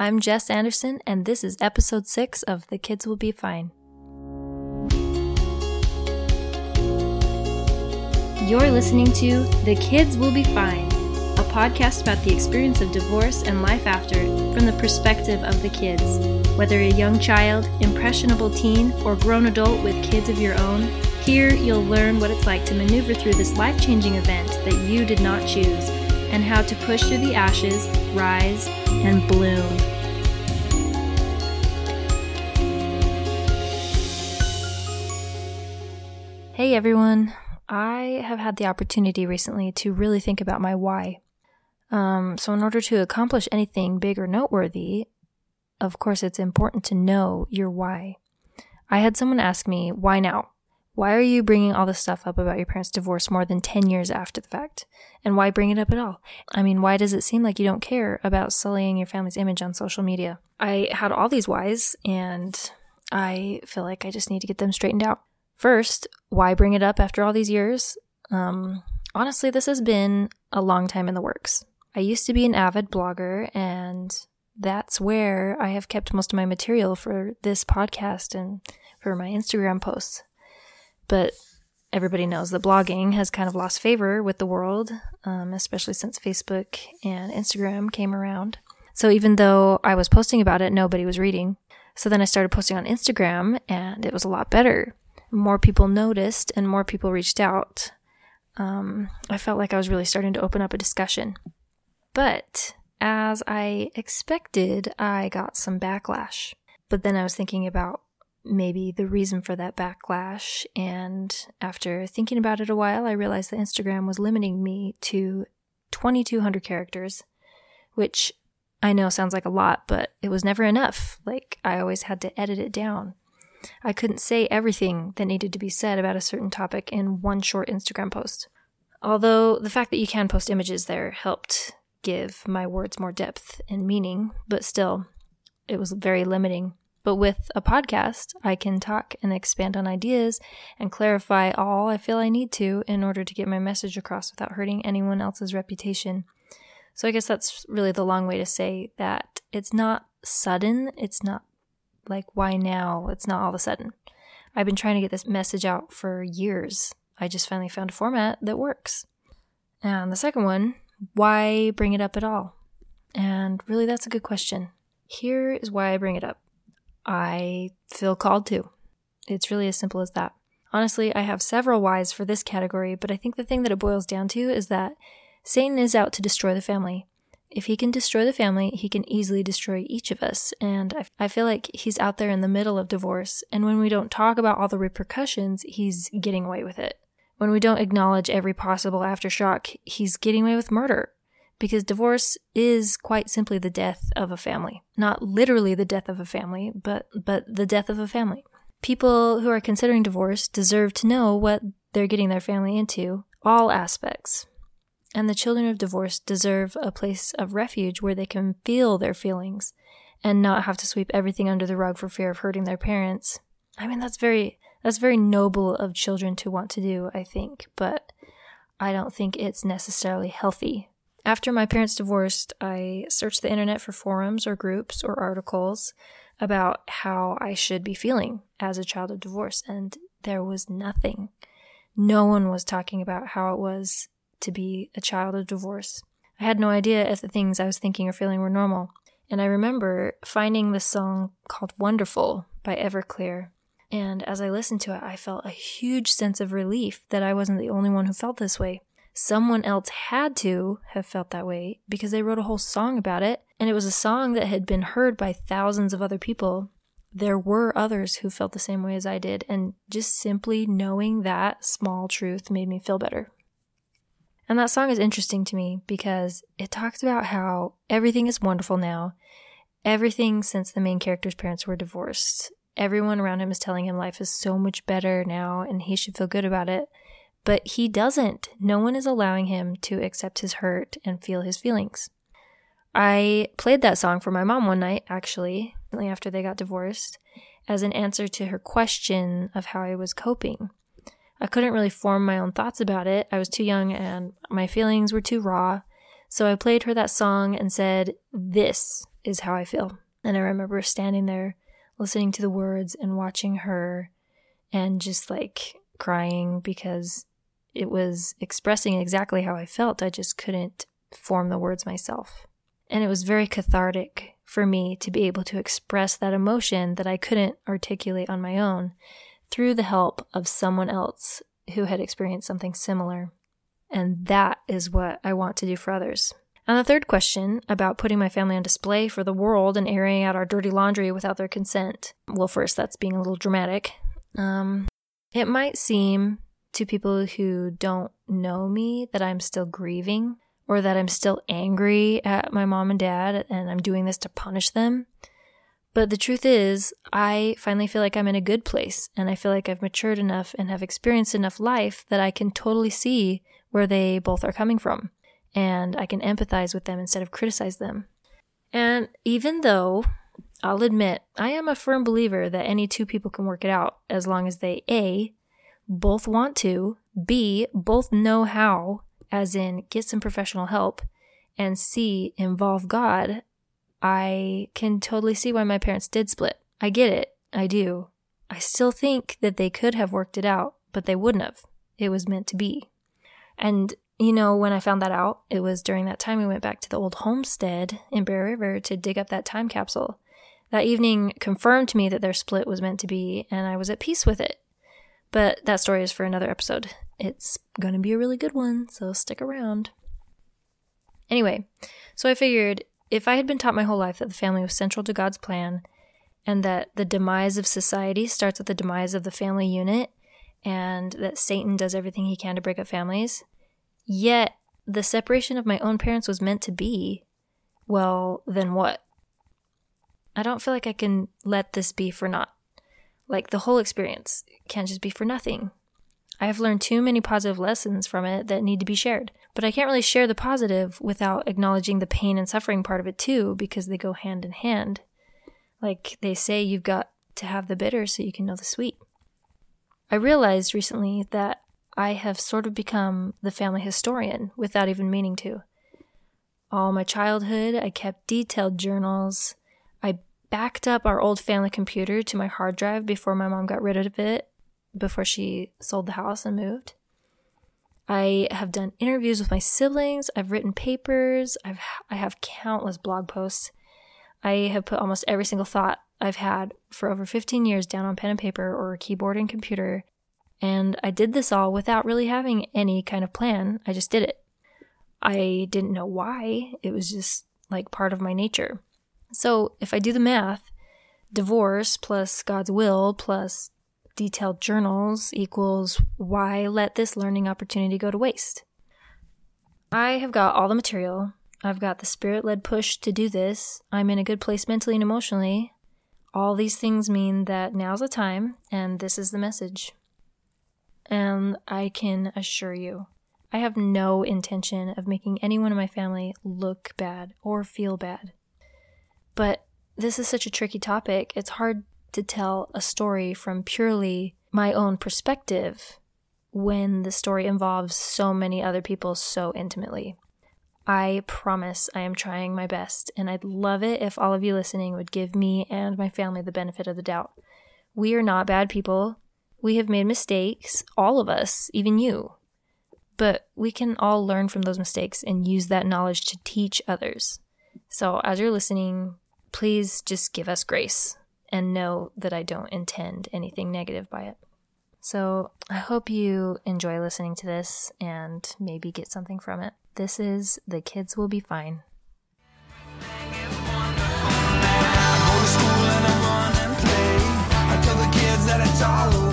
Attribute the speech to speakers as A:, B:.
A: I'm Jess Anderson, and this is episode six of The Kids Will Be Fine. You're listening to The Kids Will Be Fine, a podcast about the experience of divorce and life after from the perspective of the kids. Whether a young child, impressionable teen, or grown adult with kids of your own, here you'll learn what it's like to maneuver through this life changing event that you did not choose and how to push through the ashes, rise, and bloom. Hey everyone, I have had the opportunity recently to really think about my why. Um, so, in order to accomplish anything big or noteworthy, of course, it's important to know your why. I had someone ask me, why now? Why are you bringing all this stuff up about your parents' divorce more than 10 years after the fact? And why bring it up at all? I mean, why does it seem like you don't care about sullying your family's image on social media? I had all these whys, and I feel like I just need to get them straightened out. First, why bring it up after all these years? Um, honestly, this has been a long time in the works. I used to be an avid blogger, and that's where I have kept most of my material for this podcast and for my Instagram posts. But everybody knows that blogging has kind of lost favor with the world, um, especially since Facebook and Instagram came around. So even though I was posting about it, nobody was reading. So then I started posting on Instagram, and it was a lot better. More people noticed, and more people reached out. Um, I felt like I was really starting to open up a discussion. But as I expected, I got some backlash. But then I was thinking about maybe the reason for that backlash. And after thinking about it a while, I realized that Instagram was limiting me to 2,200 characters, which I know sounds like a lot, but it was never enough. Like, I always had to edit it down. I couldn't say everything that needed to be said about a certain topic in one short Instagram post. Although the fact that you can post images there helped give my words more depth and meaning, but still, it was very limiting. But with a podcast, I can talk and expand on ideas and clarify all I feel I need to in order to get my message across without hurting anyone else's reputation. So I guess that's really the long way to say that it's not sudden. It's not like, why now? It's not all of a sudden. I've been trying to get this message out for years. I just finally found a format that works. And the second one, why bring it up at all? And really, that's a good question. Here is why I bring it up. I feel called to. It's really as simple as that. Honestly, I have several whys for this category, but I think the thing that it boils down to is that Satan is out to destroy the family. If he can destroy the family, he can easily destroy each of us. And I, feel like he's out there in the middle of divorce. And when we don't talk about all the repercussions, he's getting away with it. When we don't acknowledge every possible aftershock, he's getting away with murder because divorce is quite simply the death of a family. Not literally the death of a family, but but the death of a family. People who are considering divorce deserve to know what they're getting their family into, all aspects. And the children of divorce deserve a place of refuge where they can feel their feelings and not have to sweep everything under the rug for fear of hurting their parents. I mean that's very that's very noble of children to want to do, I think, but I don't think it's necessarily healthy after my parents divorced, I searched the internet for forums or groups or articles about how I should be feeling as a child of divorce, and there was nothing. No one was talking about how it was to be a child of divorce. I had no idea if the things I was thinking or feeling were normal. And I remember finding this song called Wonderful by Everclear. And as I listened to it, I felt a huge sense of relief that I wasn't the only one who felt this way. Someone else had to have felt that way because they wrote a whole song about it, and it was a song that had been heard by thousands of other people. There were others who felt the same way as I did, and just simply knowing that small truth made me feel better. And that song is interesting to me because it talks about how everything is wonderful now. Everything since the main character's parents were divorced. Everyone around him is telling him life is so much better now and he should feel good about it. But he doesn't. No one is allowing him to accept his hurt and feel his feelings. I played that song for my mom one night, actually, after they got divorced, as an answer to her question of how I was coping. I couldn't really form my own thoughts about it. I was too young and my feelings were too raw. So I played her that song and said, This is how I feel. And I remember standing there listening to the words and watching her and just like crying because it was expressing exactly how I felt. I just couldn't form the words myself. And it was very cathartic for me to be able to express that emotion that I couldn't articulate on my own through the help of someone else who had experienced something similar. And that is what I want to do for others. And the third question about putting my family on display for the world and airing out our dirty laundry without their consent. Well, first, that's being a little dramatic. Um, it might seem to people who don't know me that I'm still grieving or that I'm still angry at my mom and dad and I'm doing this to punish them. But the truth is, I finally feel like I'm in a good place and I feel like I've matured enough and have experienced enough life that I can totally see where they both are coming from and I can empathize with them instead of criticize them. And even though I'll admit I am a firm believer that any two people can work it out as long as they A, both want to, B, both know how, as in get some professional help, and C, involve God, I can totally see why my parents did split. I get it. I do. I still think that they could have worked it out, but they wouldn't have. It was meant to be. And you know, when I found that out, it was during that time we went back to the old homestead in Bear River to dig up that time capsule. That evening confirmed to me that their split was meant to be, and I was at peace with it. But that story is for another episode. It's going to be a really good one, so stick around. Anyway, so I figured if I had been taught my whole life that the family was central to God's plan, and that the demise of society starts with the demise of the family unit, and that Satan does everything he can to break up families, Yet, the separation of my own parents was meant to be. Well, then what? I don't feel like I can let this be for naught. Like, the whole experience can't just be for nothing. I have learned too many positive lessons from it that need to be shared. But I can't really share the positive without acknowledging the pain and suffering part of it too, because they go hand in hand. Like they say, you've got to have the bitter so you can know the sweet. I realized recently that I have sort of become the family historian without even meaning to. All my childhood, I kept detailed journals. I backed up our old family computer to my hard drive before my mom got rid of it, before she sold the house and moved. I have done interviews with my siblings. I've written papers. I've I have countless blog posts. I have put almost every single thought I've had for over 15 years down on pen and paper or keyboard and computer and I did this all without really having any kind of plan. I just did it. I didn't know why. It was just like part of my nature. So if I do the math, divorce plus God's will plus detailed journals equals why let this learning opportunity go to waste? I have got all the material. I've got the spirit led push to do this. I'm in a good place mentally and emotionally. All these things mean that now's the time, and this is the message and I can assure you, I have no intention of making anyone in my family look bad or feel bad. But this is such a tricky topic, it's hard to tell a story from purely my own perspective when the story involves so many other people so intimately. I promise I am trying my best, and I'd love it if all of you listening would give me and my family the benefit of the doubt. We are not bad people. We have made mistakes, all of us, even you. But we can all learn from those mistakes and use that knowledge to teach others. So as you're listening, Please just give us grace and know that I don't intend anything negative by it. So I hope you enjoy listening to this and maybe get something from it. This is The Kids Will Be Fine. that it's all